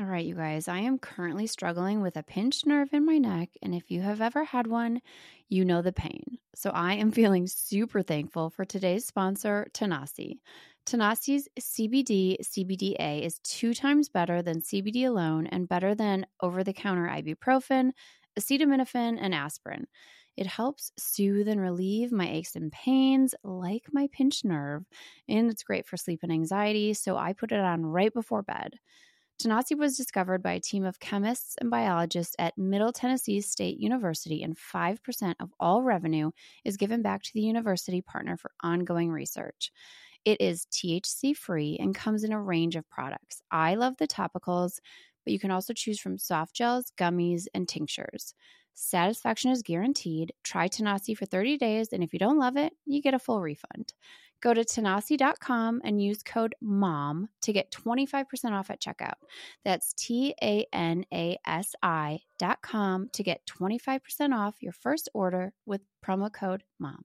All right, you guys, I am currently struggling with a pinched nerve in my neck. And if you have ever had one, you know the pain. So I am feeling super thankful for today's sponsor, Tanasi. Tanasi's CBD CBDA is two times better than CBD alone and better than over the counter ibuprofen, acetaminophen, and aspirin. It helps soothe and relieve my aches and pains, like my pinched nerve, and it's great for sleep and anxiety. So I put it on right before bed. Tanasi was discovered by a team of chemists and biologists at Middle Tennessee State University, and 5% of all revenue is given back to the university partner for ongoing research. It is THC free and comes in a range of products. I love the topicals, but you can also choose from soft gels, gummies, and tinctures. Satisfaction is guaranteed. Try Tanasi for 30 days, and if you don't love it, you get a full refund. Go to tanasi.com and use code MOM to get 25% off at checkout. That's T A N A S I.com to get 25% off your first order with promo code MOM.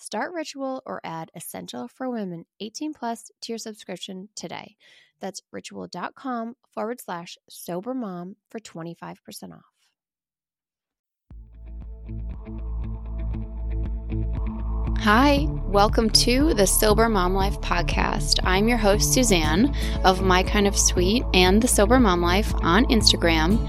Start Ritual or add Essential for Women 18 Plus to your subscription today. That's ritual.com forward slash sober mom for 25% off. Hi, welcome to the Sober Mom Life podcast. I'm your host, Suzanne of My Kind of Sweet and the Sober Mom Life on Instagram.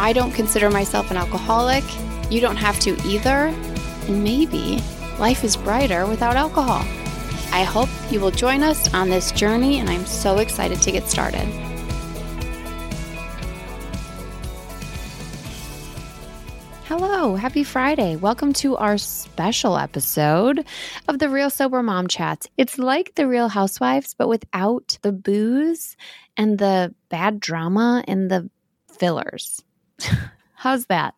I don't consider myself an alcoholic. You don't have to either. And maybe life is brighter without alcohol. I hope you will join us on this journey, and I'm so excited to get started. Hello, happy Friday. Welcome to our special episode of the Real Sober Mom Chats. It's like the Real Housewives, but without the booze and the bad drama and the fillers. How's that?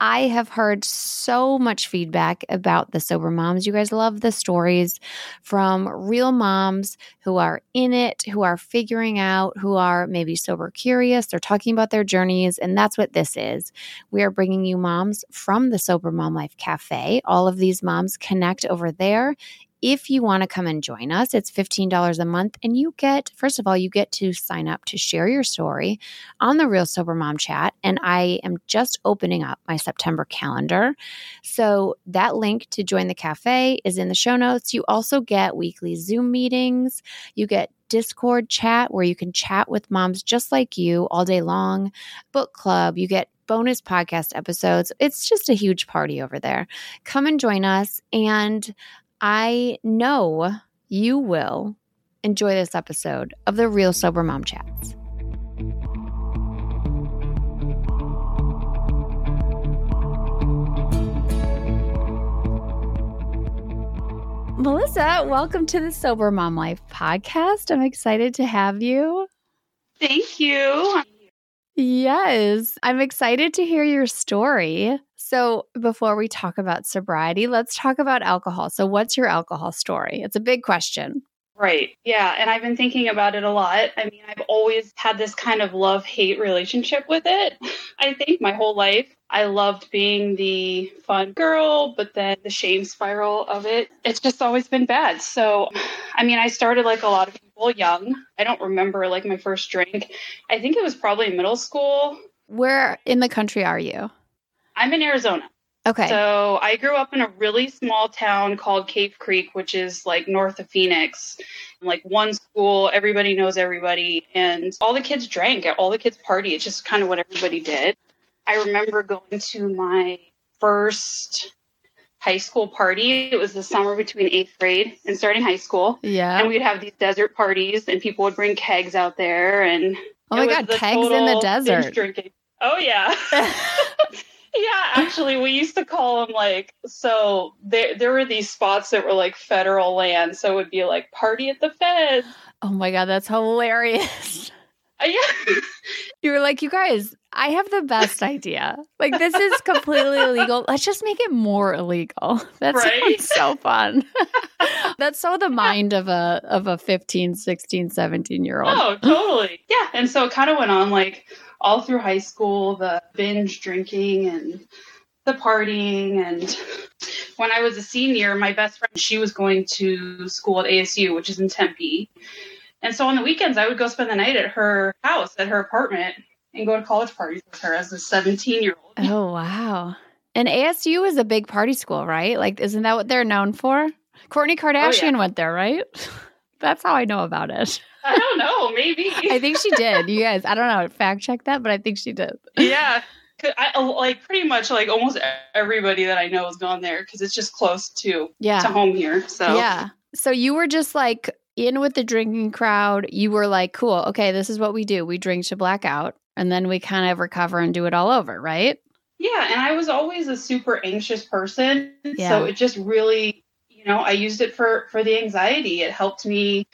I have heard so much feedback about the sober moms. You guys love the stories from real moms who are in it, who are figuring out, who are maybe sober curious. They're talking about their journeys. And that's what this is. We are bringing you moms from the Sober Mom Life Cafe. All of these moms connect over there if you want to come and join us, it's $15 a month. And you get, first of all, you get to sign up to share your story on the Real Sober Mom chat. And mm-hmm. I am just opening up my September calendar. So that link to join the cafe is in the show notes. You also get weekly Zoom meetings. You get Discord chat where you can chat with moms just like you all day long, book club. You get bonus podcast episodes. It's just a huge party over there. Come and join us. And I know you will enjoy this episode of the Real Sober Mom Chats. Melissa, welcome to the Sober Mom Life podcast. I'm excited to have you. Thank you. Yes, I'm excited to hear your story. So, before we talk about sobriety, let's talk about alcohol. So, what's your alcohol story? It's a big question. Right. Yeah. And I've been thinking about it a lot. I mean, I've always had this kind of love hate relationship with it. I think my whole life. I loved being the fun girl, but then the shame spiral of it, it's just always been bad. So, I mean, I started like a lot of young. I don't remember like my first drink. I think it was probably middle school. Where in the country are you? I'm in Arizona. Okay. So I grew up in a really small town called Cave Creek, which is like north of Phoenix. Like one school, everybody knows everybody, and all the kids drank, all the kids party. It's just kind of what everybody did. I remember going to my first high school party. It was the summer between eighth grade and starting high school. yeah. And we'd have these desert parties, and people would bring kegs out there. And oh my God, kegs in the desert. Drinking. Oh yeah. Yeah, actually, we used to call them like so. There, there were these spots that were like federal land, so it would be like party at the feds. oh my God, that's hilarious. Uh, yeah, You were like, you guys, I have the best idea. Like, this is completely illegal. Let's just make it more illegal. That Right? so fun. That's so the mind of a of a 15, 16, 17 year old. oh, totally. Yeah, and so it kind of went on like all through high school, the binge drinking and the partying, and when I was a senior, my best friend she was going to school at ASU, which is in Tempe, and so on the weekends I would go spend the night at her house, at her apartment, and go to college parties with her as a seventeen year old. Oh, wow. And ASU is a big party school, right? Like, isn't that what they're known for? Kourtney oh, Kardashian went there, right? That's how I know about it. I don't know, maybe. I think she did. You guys, I don't know. Fact check that, but I think she did. Yeah. I like pretty much like almost everybody that I know has gone there because it's just close to Yeah. to home here. So Yeah. So you were just like in with the drinking crowd. You were like, cool, okay, this is what we do. We drink to black out and then we kind of recover and do it all over, right? Yeah, and I was always a super anxious person, Yeah. so it just really, you know, I used it for for the anxiety. It helped me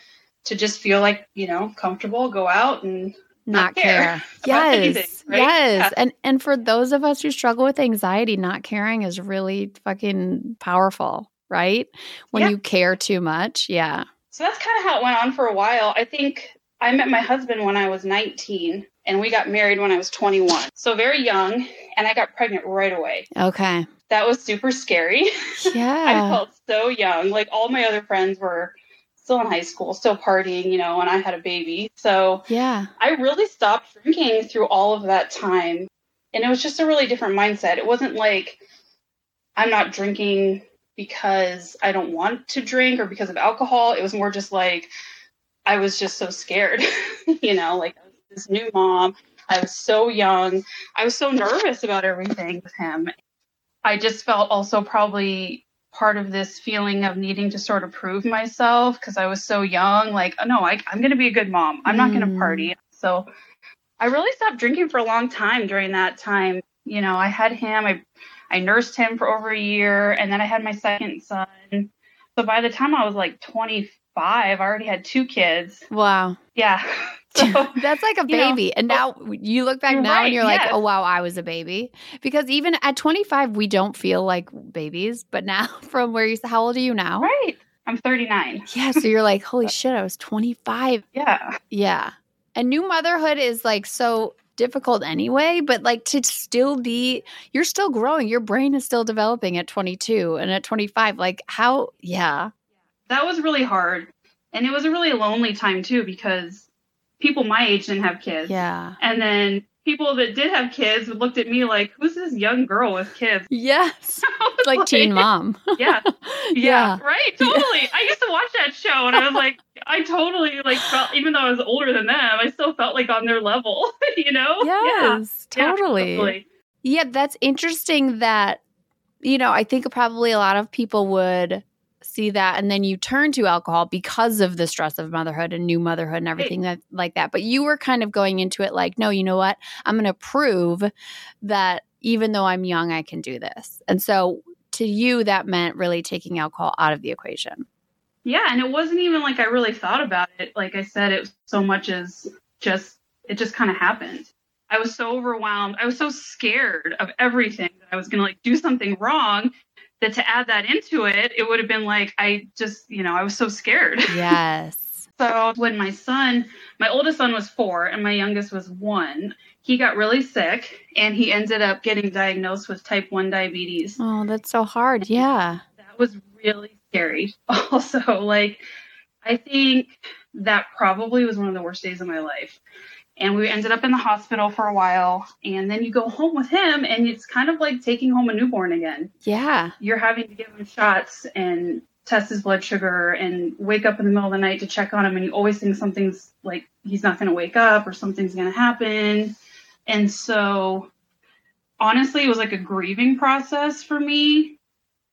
to just feel like, you know, comfortable, go out and Not Not care care. Yes. anything, right? Yes. Yeah. And and for those of us who struggle with anxiety, not caring is really fucking powerful, right? When Yeah. you care too much. Yeah. So that's kind of how it went on for a while. I think I met my husband when I was 19 and we got married when I was 21. So very young and I got pregnant right away. Okay. That was super scary. Yeah. I felt so young. Like all my other friends were still in high school, still partying, you know, and I had a baby. So yeah. I really stopped drinking through all of that time. And it was just a really different mindset. It wasn't like I'm not drinking because I don't want to drink or because of alcohol. It was more just like I was just so scared, you know, like this new mom. I was so young. I was so nervous about everything with him. I just felt also probably part of this feeling of needing to sort of prove myself because I was so young. Like, oh, no, I, I'm going to be a good mom. I'm not going Mm. to party. So I really stopped drinking for a long time during that time. You know, I had him, I, I nursed him for over a year, and then I had my second son. So by the time I was like 25, I already had two kids. Wow. Yeah. So, That's like a you know, baby. and now you look back now and you're like, yes. oh, wow, I was a baby. Because even at 25, we don't feel like babies. But now, from where you, how old are you now? right. I'm 39. Yeah. So you're like, holy shit, I was 25. Yeah. Yeah. And new motherhood is like so difficult anyway, but like to still be, you're still growing. Your brain is still developing at 22 and at 25. Like, how, yeah. That was really hard. And it was a really lonely time too because people my age didn't have kids. Yeah. And then people that did have kids looked at me like, who's this young girl with kids? Yes. Was Like teen mom. Yeah. Yeah. Yeah. Right. Totally. I used to watch that show and I was like, I totally like felt, even though I was older than them, I still felt like on their level, you know? Yes. Yeah. Yeah, totally. totally. Yeah, that's interesting that, you know, I think probably a lot of people would see that and then you turn to alcohol because of the stress of motherhood and new motherhood and everything that like that. But you were kind of going into it like, no, you know what? I'm going to prove that even though I'm young, I can do this. And so to you, that meant really taking alcohol out of the equation. Yeah. And it wasn't even like I really thought about it. Like I said, it was so much as just, it just kind of happened. I was so overwhelmed. I was so scared of everything that I was going to like do something wrong that to add that into it, it would have been like, I just, you know, I was so scared. Yes. So when my son, my oldest son was four and my youngest was one, he got really sick and he ended up getting diagnosed with type 1 diabetes. Oh, that's so hard. Yeah. That was really scary. Also, like, I think that probably was one of the worst days of my life. And we ended up in the hospital for a while. And then you go home with him, and it's kind of like taking home a newborn again. Yeah. You're having to give him shots and test his blood sugar and wake up in the middle of the night to check on him. And you always think something's like he's not going to wake up or something's going to happen. And so, honestly, it was like a grieving process for me.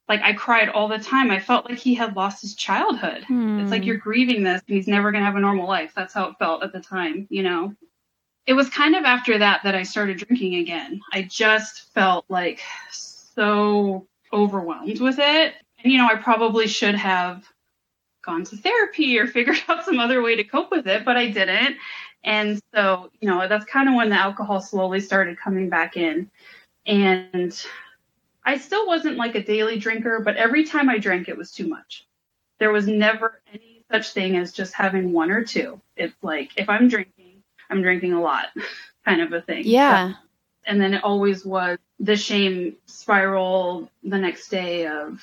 Like, I cried all the time. I felt like he had lost his childhood. Hmm. It's like you're grieving this and he's never going to have a normal life. That's how it felt at the time, you know? It was kind of after that that I started drinking again. I just felt like so overwhelmed with it. And, you know, I probably should have gone to therapy or figured out some other way to cope with it, but I didn't. And so, you know, that's kind of when the alcohol slowly started coming back in. And I still wasn't like a daily drinker, but every time I drank, it was too much. There was never any such thing as just having one or two. It's like if I'm drinking, I'm drinking a lot, kind of a thing. Yeah. And then it always was the shame spiral the next day of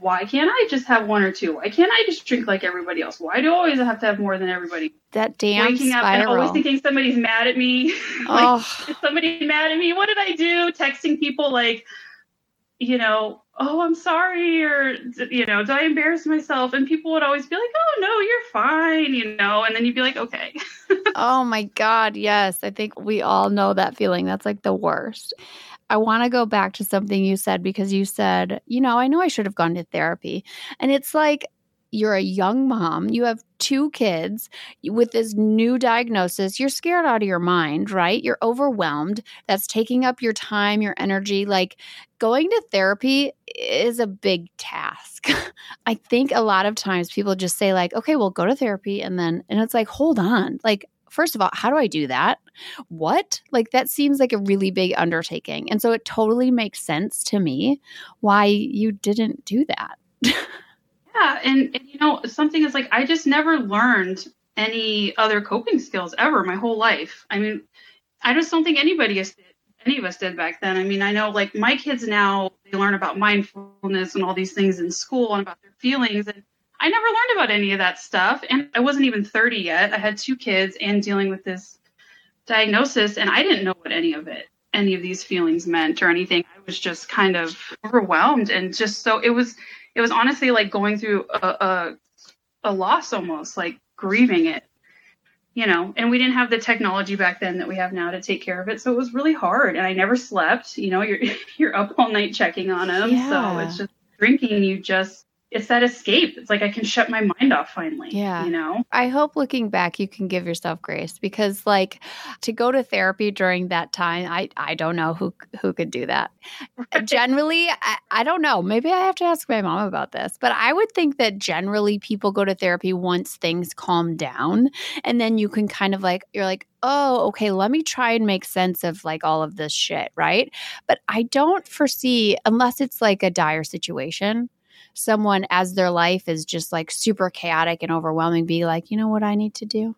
why can't I just have one or two? Why can't I just drink like everybody else? Why do I always have to have more than everybody? That damn Waking up and spiral. always thinking somebody's mad at me. like, oh, is somebody mad at me? What did I do? Texting people like, you know, oh, I'm sorry, or, you know, did I embarrass myself? And people would always be like, oh, no, you're fine, you know, and then you'd be like, okay. oh my God. Yes. I think we all know that feeling. That's like the worst. I want to go back to something you said because you said, you know, I know I should have gone to therapy. And it's like, you're a young mom, you have two kids with this new diagnosis, you're scared out of your mind, right? You're overwhelmed. That's taking up your time, your energy. Like going to therapy is a big task. I think a lot of times people just say, like, okay, we'll go to therapy. And then, and it's like, hold on. Like, first of all, how do I do that? What? Like, that seems like a really big undertaking. And so it totally makes sense to me why you didn't do that. Yeah, and, and you know, something is like I just never learned any other coping skills ever my whole life. I mean, I just don't think anybody is any of us did back then. I mean, I know like my kids now they learn about mindfulness and all these things in school and about their feelings and I never learned about any of that stuff and I wasn't even 30 yet. I had two kids and dealing with this diagnosis and I didn't know what any of it any of these feelings meant or anything. I was just kind of overwhelmed and just so it was it was honestly like going through a, a, a loss almost, like grieving it, you know. And we didn't have the technology back then that we have now to take care of it, so it was really hard. And I never slept. You know, you're you're up all night checking on them, so it's just drinking. You just it's that escape. It's like I can shut my mind off finally. Yeah. you know. I hope looking back you can give yourself grace because like to go to therapy during that time, I I don't know who who could do that. generally, I, I don't know. Maybe I have to ask my mom about this, but I would think that generally people go to therapy once things calm down and then you can kind of like you're like, "Oh, okay, let me try and make sense of like all of this shit," right? But I don't foresee unless it's like a dire situation someone as their life is just like super chaotic and overwhelming be like, you know what I need to do?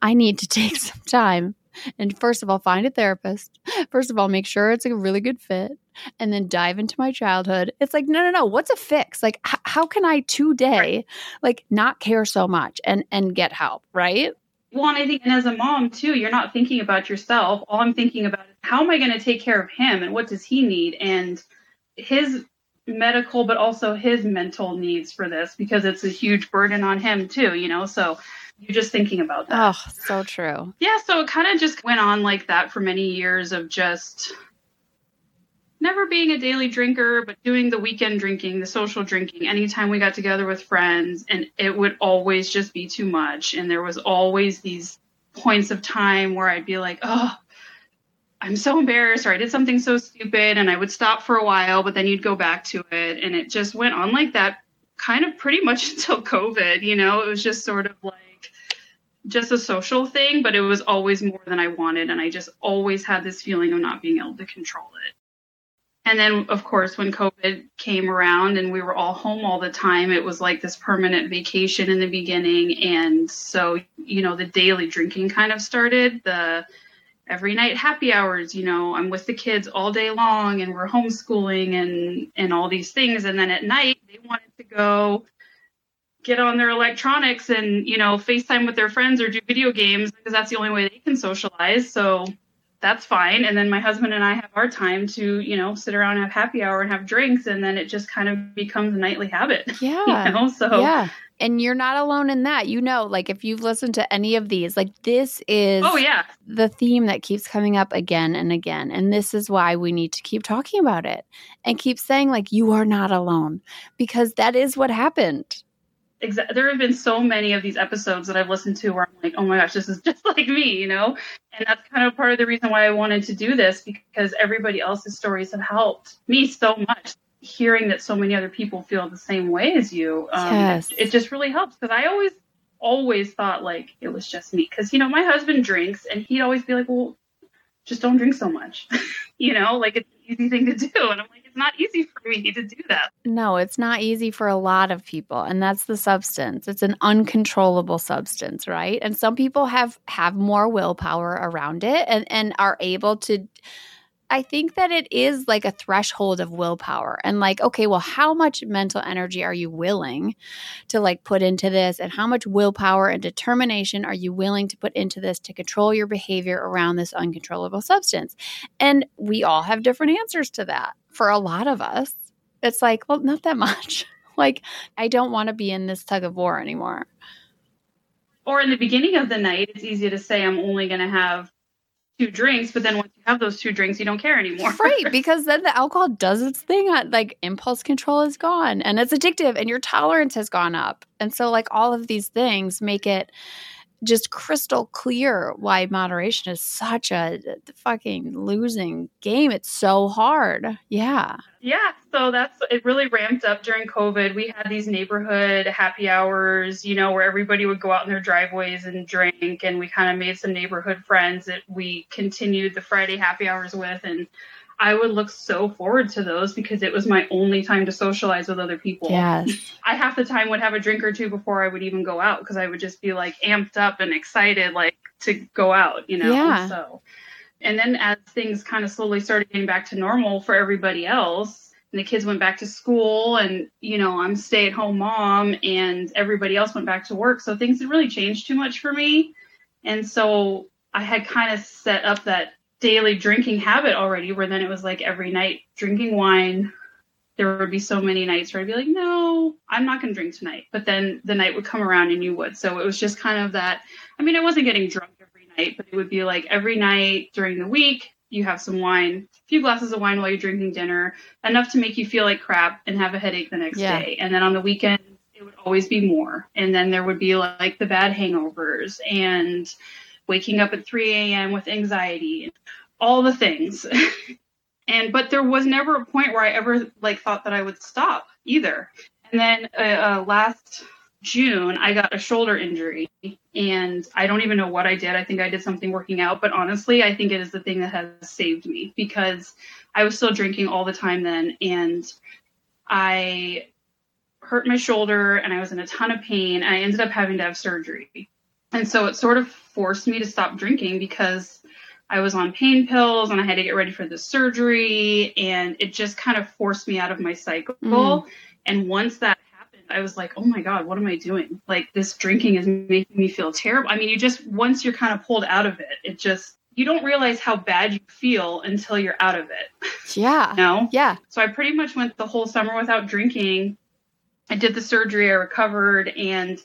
I need to take some time and first of all find a therapist. First of all, make sure it's a really good fit and then dive into my childhood. It's like, no, no, no. What's a fix? Like, h- how can I today like not care so much and and get help, right? Well, and I think, and as a mom too, you're not thinking about yourself. All I'm thinking about is how am I going to take care of him and what does he need and his medical, but also his mental needs for this because it's a huge burden on him too, you know? So you're just thinking about that. Oh, so true. Yeah, so it kind of just went on like that for many years of just never being a daily drinker, but doing the weekend drinking, the social drinking, anytime we got together with friends, and it would always just be too much. And there was always these points of time where I'd be like, oh, I'm so embarrassed, or I did something so stupid, and I would stop for a while, but then you'd go back to it. And it just went on like that kind of pretty much until COVID, you know, it was just sort of like, just a social thing, but it was always more than I wanted. And I just always had this feeling of not being able to control it. And then, of course, when COVID came around and we were all home all the time, it was like this permanent vacation in the beginning. And so, you know, the daily drinking kind of started. The every night happy hours, you know, I'm with the kids all day long and we're homeschooling and, and all these things. And then at night, they wanted to go get on their electronics and, you know, FaceTime with their friends or do video games because that's the only way they can socialize. So that's fine. And then my husband and I have our time to, you know, sit around and have happy hour and have drinks. And then it just kind of becomes a nightly habit. Yeah. You know? So, yeah. And you're not alone in that. You know, like if you've listened to any of these, like this is oh, yeah. the theme that keeps coming up again and again. And this is why we need to keep talking about it and keep saying, like, you are not alone because that is what happened exa- there have been so many of these episodes that I've listened to where I'm like, oh my gosh, this is just like me, you know? And that's kind of part of the reason why I wanted to do this because everybody else's stories have helped me so much. Hearing that so many other people feel the same way as you, um, Yes. it, just really helps because I always, always thought like it was just me. Because, you know, my husband drinks and he'd always be like, well, just don't drink so much. you know, like it's an easy thing to do. And I'm like, it's not easy for me to do that. No, it's not easy for a lot of people and that's the substance. It's an uncontrollable substance, right? And some people have have more willpower around it and and are able to I think that it is like a threshold of willpower and like okay, well how much mental energy are you willing to like put into this and how much willpower and determination are you willing to put into this to control your behavior around this uncontrollable substance? And we all have different answers to that. For a lot of us, it's like, well, not that much. like, I don't want to be in this tug of war anymore. or in the beginning of the night, it's easy to say I'm only going to have two drinks, but then once you have those two drinks, you don't care anymore. right. Because then the alcohol does its thing. on- Like, impulse control is gone and it's addictive and your tolerance has gone up. And so, like, all of these things make it just crystal clear why moderation is such a fucking losing game. It's so hard. Yeah. Yeah, so that's it. Really ramped up during COVID. We had these neighborhood happy hours, you know, where everybody would go out in their driveways and drink, and we kind of made some neighborhood friends that we continued the Friday happy hours with, and I would look so forward to those because it was my only time to socialize with other people. Yes. I half the time would have a drink or two before I would even go out because I would just be like amped up and excited like to go out, you know. Yeah. So and then as things kind of slowly started getting back to normal for everybody else and the kids went back to school and you know I'm stay at home mom and everybody else went back to work so things didn't really change too much for me and so I had kind of set up that daily drinking habit already where then it was like every night drinking wine there would be so many nights where I'd be like, no, I'm not going to drink tonight. But then the night would come around and you would. So it was just kind of that. I mean, I wasn't getting drunk every night, but it would be like every night during the week, you have some wine, a few glasses of wine while you're drinking dinner, enough to make you feel like crap and have a headache the next Yeah. day. And then on the weekend, it would always be more. And then there would be like the bad hangovers and waking up at 3 a.m. with anxiety, all the things. and but there was never a point where I ever like thought that I would stop either. And then uh, uh, last June, I got a shoulder injury, and I don't even know what I did. I think I did something working out, but honestly, I think it is the thing that has saved me because I was still drinking all the time then, and I hurt my shoulder, and I was in a ton of pain, and I ended up having to have surgery. And so it sort of forced me to stop drinking because I was on pain pills and I had to get ready for the surgery, and it just kind of forced me out of my cycle. Mm. And once that happened, I was like, oh my God, what am I doing? Like, this drinking is making me feel terrible. I mean, you just, once you're kind of pulled out of it, it just, you don't realize how bad you feel until you're out of it. Yeah. Know? Yeah. So I pretty much went the whole summer without drinking. I did the surgery, I recovered, and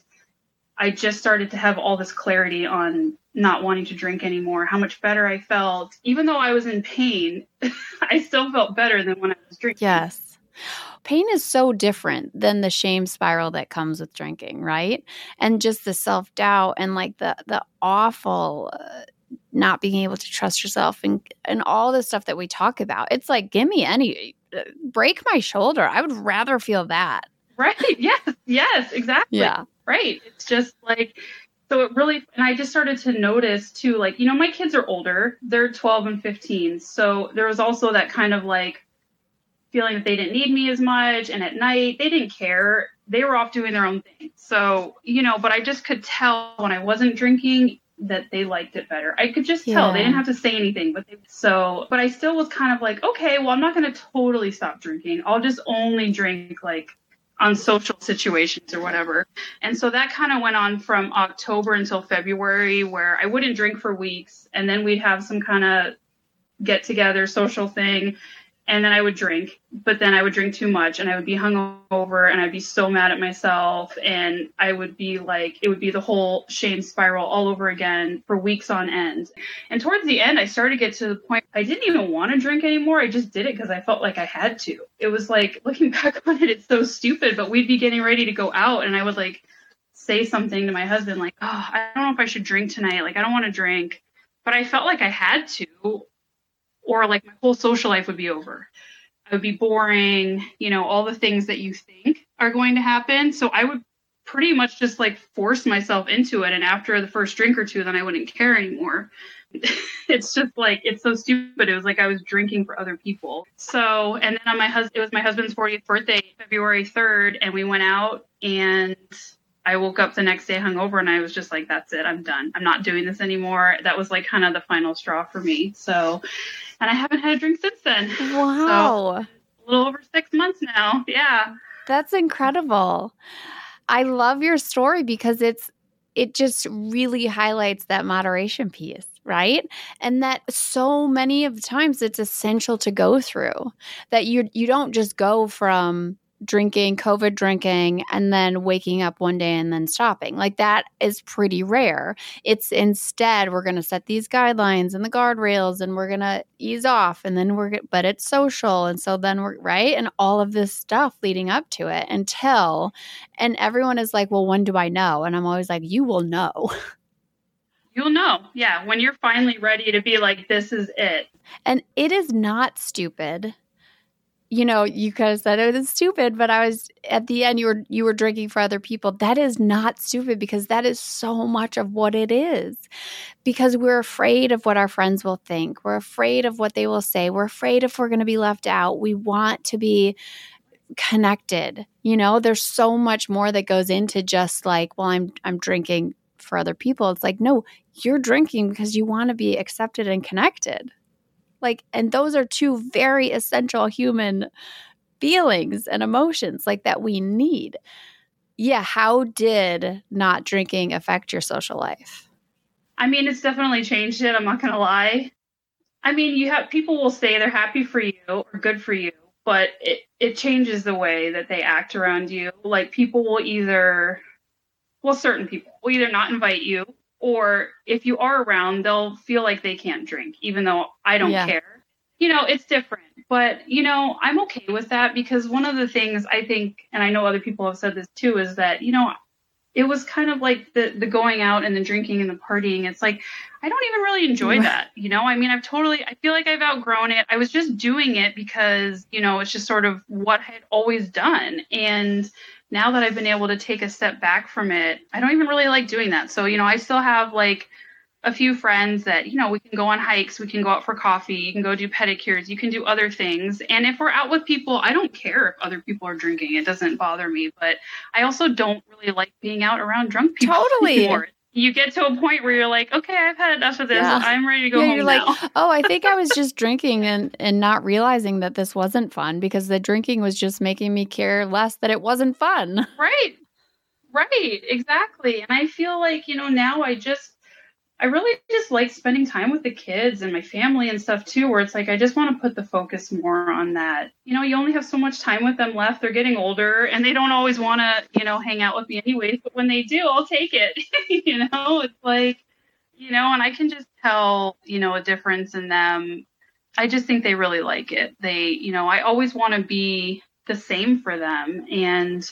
I just started to have all this clarity on not wanting to drink anymore, how much better I felt. Even though I was in pain, I still felt better than when I was drinking. Yes. Pain is so different than the shame spiral that comes with drinking, right? And just the self doubt and like the the awful uh, not being able to trust yourself and and all the stuff that we talk about. It's like give me any uh, break my shoulder. I would rather feel that. Right. Yes. Yes. Exactly. Yeah. Right. It's just like, so it really, and I just started to notice too, like, you know, my kids are older, they're 12 and 15. So there was also that kind of like, feeling that they didn't need me as much. And at night, they didn't care. They were off doing their own thing. So, you know, but I just could tell when I wasn't drinking that they liked it better. I could just tell. Yeah. They didn't have to say anything, but they, so, but I still was kind of like, okay, well, I'm not going to totally stop drinking. I'll just only drink like on social situations or whatever. And so that kind of went on from October until February, where I wouldn't drink for weeks. And then we'd have some kind of get together social thing. And then I would drink, but then I would drink too much and I would be hungover and I'd be so mad at myself. And I would be like, it would be the whole shame spiral all over again for weeks on end. And towards the end, I started to get to the point I didn't even want to drink anymore. I just did it because I felt like I had to. It was like looking back on it, it's so stupid, but we'd be getting ready to go out and I would like say something to my husband, like, oh, I don't know if I should drink tonight. Like, I don't want to drink. But I felt like I had to, or like my whole social life would be over. I would be boring, you know, all the things that you think are going to happen. So I would pretty much just like force myself into it. And after the first drink or two, then I wouldn't care anymore. it's just like it's so stupid. It was like I was drinking for other people. So and then on my husband, it was my husband's 40th birthday, February 3rd, and we went out and I woke up the next day hungover and I was just like, that's it, I'm done. I'm not doing this anymore. That was like kind of the final straw for me. So, and I haven't had a drink since then. Wow. A little over six months now. Yeah. That's incredible. I love your story because it's it just really highlights that moderation piece, right? And that so many of the times it's essential to go through. That you you don't just go from drinking, COVID drinking, and then waking up one day and then stopping. Like that is pretty rare. It's instead, we're going to set these guidelines and the guardrails and we're going to ease off and then we're, but it's social. And so then we're, right? And all of this stuff leading up to it until, and everyone is like, well, when do I know? And I'm always like, you will know. You'll know. Yeah. When you're finally ready to be like, this is it. And it is not stupid you know, you could have said it was stupid, but I was at the end you were you were drinking for other people. That is not stupid because that is so much of what it is. Because we're afraid of what our friends will think. We're afraid of what they will say. We're afraid if we're going to be left out. We want to be connected. You know, there's so much more that goes into just like, well, I'm I'm drinking for other people. It's like, no, you're drinking because you want to be accepted and connected. Like, and those are two very essential human feelings and emotions like that we need. Yeah, how did not drinking affect your social life? I mean, it's definitely changed it. I'm not going to lie. I mean, you have people will say they're happy for you or good for you, but it, it changes the way that they act around you. Like people will either, well, certain people will either not invite you or if you are around, they'll feel like they can't drink, even though I don't Yeah. care. You know, it's different. But, you know, I'm okay with that because one of the things I think, and I know other people have said this too, is that, you know, it was kind of like the, the going out and the drinking and the partying. It's like, I don't even really enjoy that. You know, I mean, I've totally, I feel like I've outgrown it. I was just doing it because, you know, it's just sort of what I had always done. And, now that I've been able to take a step back from it, I don't even really like doing that. So, you know, I still have like a few friends that, you know, we can go on hikes, we can go out for coffee, you can go do pedicures, you can do other things. And if we're out with people, I don't care if other people are drinking. It doesn't bother me. But I also don't really like being out around drunk people. Totally. Anymore. You get to a point where you're like, okay, I've had enough of this. Yeah. I'm ready to go yeah, home you're now. like, oh, I think I was just drinking and and not realizing that this wasn't fun because the drinking was just making me care less that it wasn't fun. Right. Right. Exactly. And I feel like, you know, now I just, I really just like spending time with the kids and my family and stuff too, where it's like, I just want to put the focus more on that. You know, you only have so much time with them left. They're getting older and they don't always want to, you know, hang out with me anyways. But when they do, I'll take it. you know, it's like, you know, and I can just tell, you know, a difference in them. I just think they really like it. They, you know, I always want to be the same for them. And,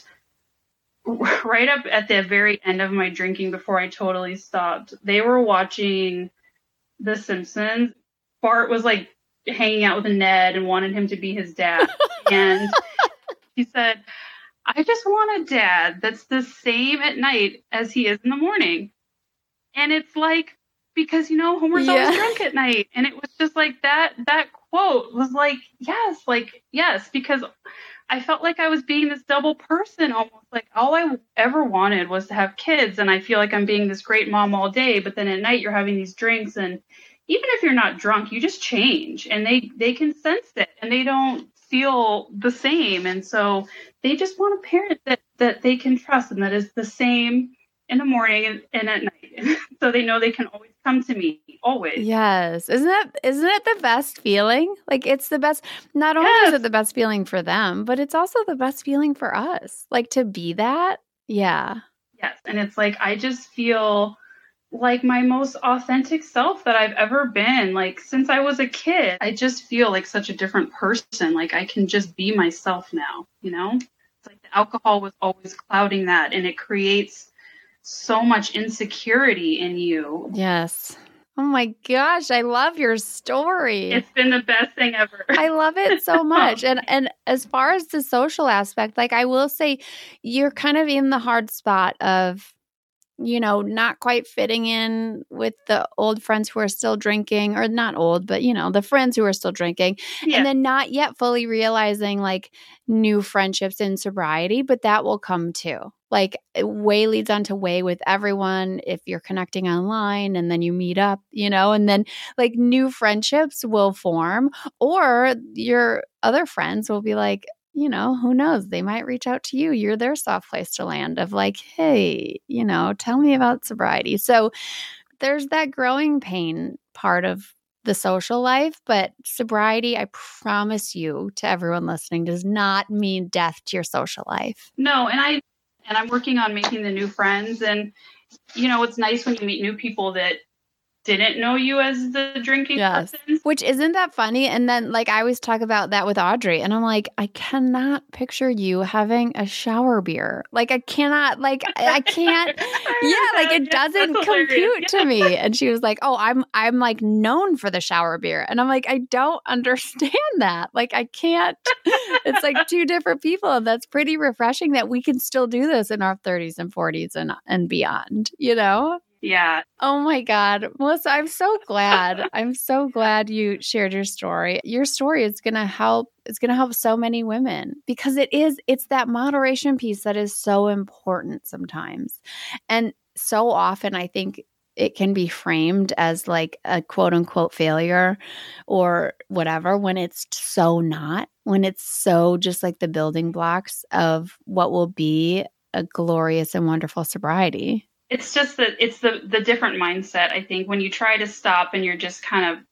right up at the very end of my drinking before I totally stopped, they were watching The Simpsons. Bart was like hanging out with Ned and wanted him to be his dad. and he said, I just want a dad that's the same at night as he is in the morning. And it's like, because you know, Homer's Yeah. always drunk at night. And it was just like that that quote was like, yes, like, yes, because I felt like I was being this double person almost like all I ever wanted was to have kids. And I feel like I'm being this great mom all day. But then at night, you're having these drinks. And even if you're not drunk, you just change and they, they can sense it and they don't feel the same. And so they just want a parent that, that they can trust and that is the same in the morning and, and at night. so they know they can always come to me always. Yes. Isn't that isn't it the best feeling? Like it's the best not only yes. is it the best feeling for them, but it's also the best feeling for us. Like to be that. Yeah. Yes. And it's like I just feel like my most authentic self that I've ever been. Like since I was a kid, I just feel like such a different person. Like I can just be myself now, you know? It's like the alcohol was always clouding that and it creates so much insecurity in you. Yes. Oh my gosh, I love your story. It's been the best thing ever. I love it so much. and and as far as the social aspect, like I will say you're kind of in the hard spot of you know, not quite fitting in with the old friends who are still drinking, or not old, but you know, the friends who are still drinking, yeah. and then not yet fully realizing like new friendships in sobriety, but that will come too. Like eh, way leads on to way with everyone if you're connecting online and then you meet up, you know, and then like new friendships will form, or your other friends will be like, you know, who knows? They might reach out to you. You're their soft place to land of like, hey, you know, tell me about sobriety. So there's that growing pain part of the social life, but sobriety, I promise you to everyone listening, does not mean death to your social life. No, and I and I'm working on making the new friends. And you know, it's nice when you meet new people that didn't know you as the drinking yes. person. Which isn't that funny? And then like I always talk about that with Audrey and I'm like, I cannot picture you having a shower beer. Like I cannot like I can't Yeah, like it doesn't compute to me. And she was like, Oh, I'm I'm like known for the shower beer. And I'm like, I don't understand that. Like I can't it's like two different people. And that's pretty refreshing that we can still do this in our 30s and 40s and and beyond, you know? Yeah. Oh my God. Melissa, I'm so glad. I'm so glad you shared your story. Your story is going to help. It's going to help so many women because it is, it's that moderation piece that is so important sometimes. And so often, I think it can be framed as like a quote unquote failure or whatever when it's so not, when it's so just like the building blocks of what will be a glorious and wonderful sobriety it's just that it's the the different mindset i think. When you try to stop and you're just kind of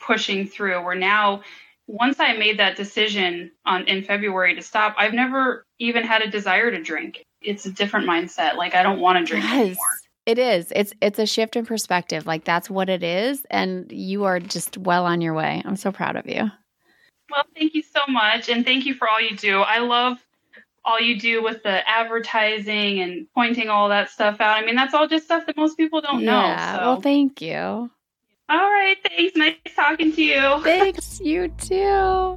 pushing through where now once i made that decision on in february to stop i've never even had a desire to drink. It's a different mindset. Like i don't want to drink yes. anymore. It is. It's it's a shift in perspective. Like that's what it is and you are just well on your way. I'm so proud of you. Well thank you so much and thank you for all you do. I love all you do with the advertising and pointing all that stuff out. I mean, that's all just stuff that most people don't yeah, know. Yeah. So. Well, thank you. All right. Thanks. Nice talking to you. Thanks. You too.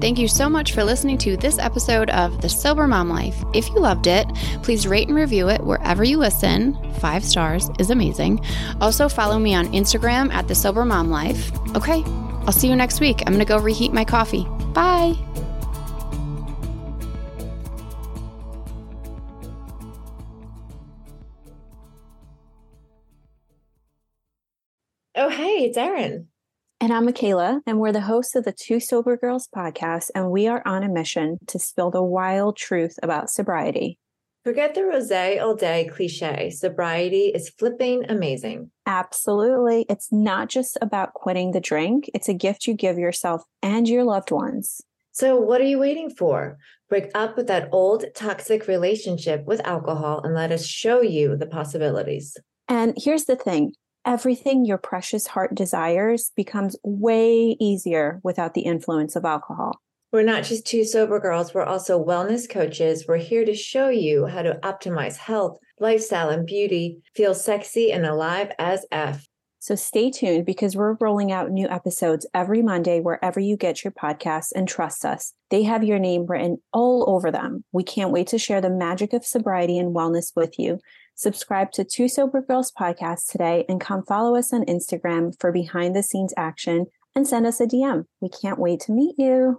Thank you so much for listening to this episode of The Sober Mom Life. If you loved it, please rate and review it wherever you listen. Five stars is amazing. Also, follow me on Instagram at The Sober Mom Life. Okay, I'll see you next week. I'm going to go reheat my coffee. Bye. Oh, hey, it's Erin. And I'm Michaela, and we're the hosts of the Two Sober Girls podcast, and we are on a mission to spill the wild truth about sobriety. Forget the rosé all day cliche. Sobriety is flipping amazing. Absolutely. It's not just about quitting the drink, it's a gift you give yourself and your loved ones. So, what are you waiting for? Break up with that old toxic relationship with alcohol and let us show you the possibilities. And here's the thing everything your precious heart desires becomes way easier without the influence of alcohol. We're not just two sober girls, we're also wellness coaches. We're here to show you how to optimize health, lifestyle, and beauty, feel sexy and alive as F. So stay tuned because we're rolling out new episodes every Monday wherever you get your podcasts and trust us. They have your name written all over them. We can't wait to share the magic of sobriety and wellness with you. Subscribe to Two Sober Girls podcast today and come follow us on Instagram for behind the scenes action and send us a DM. We can't wait to meet you.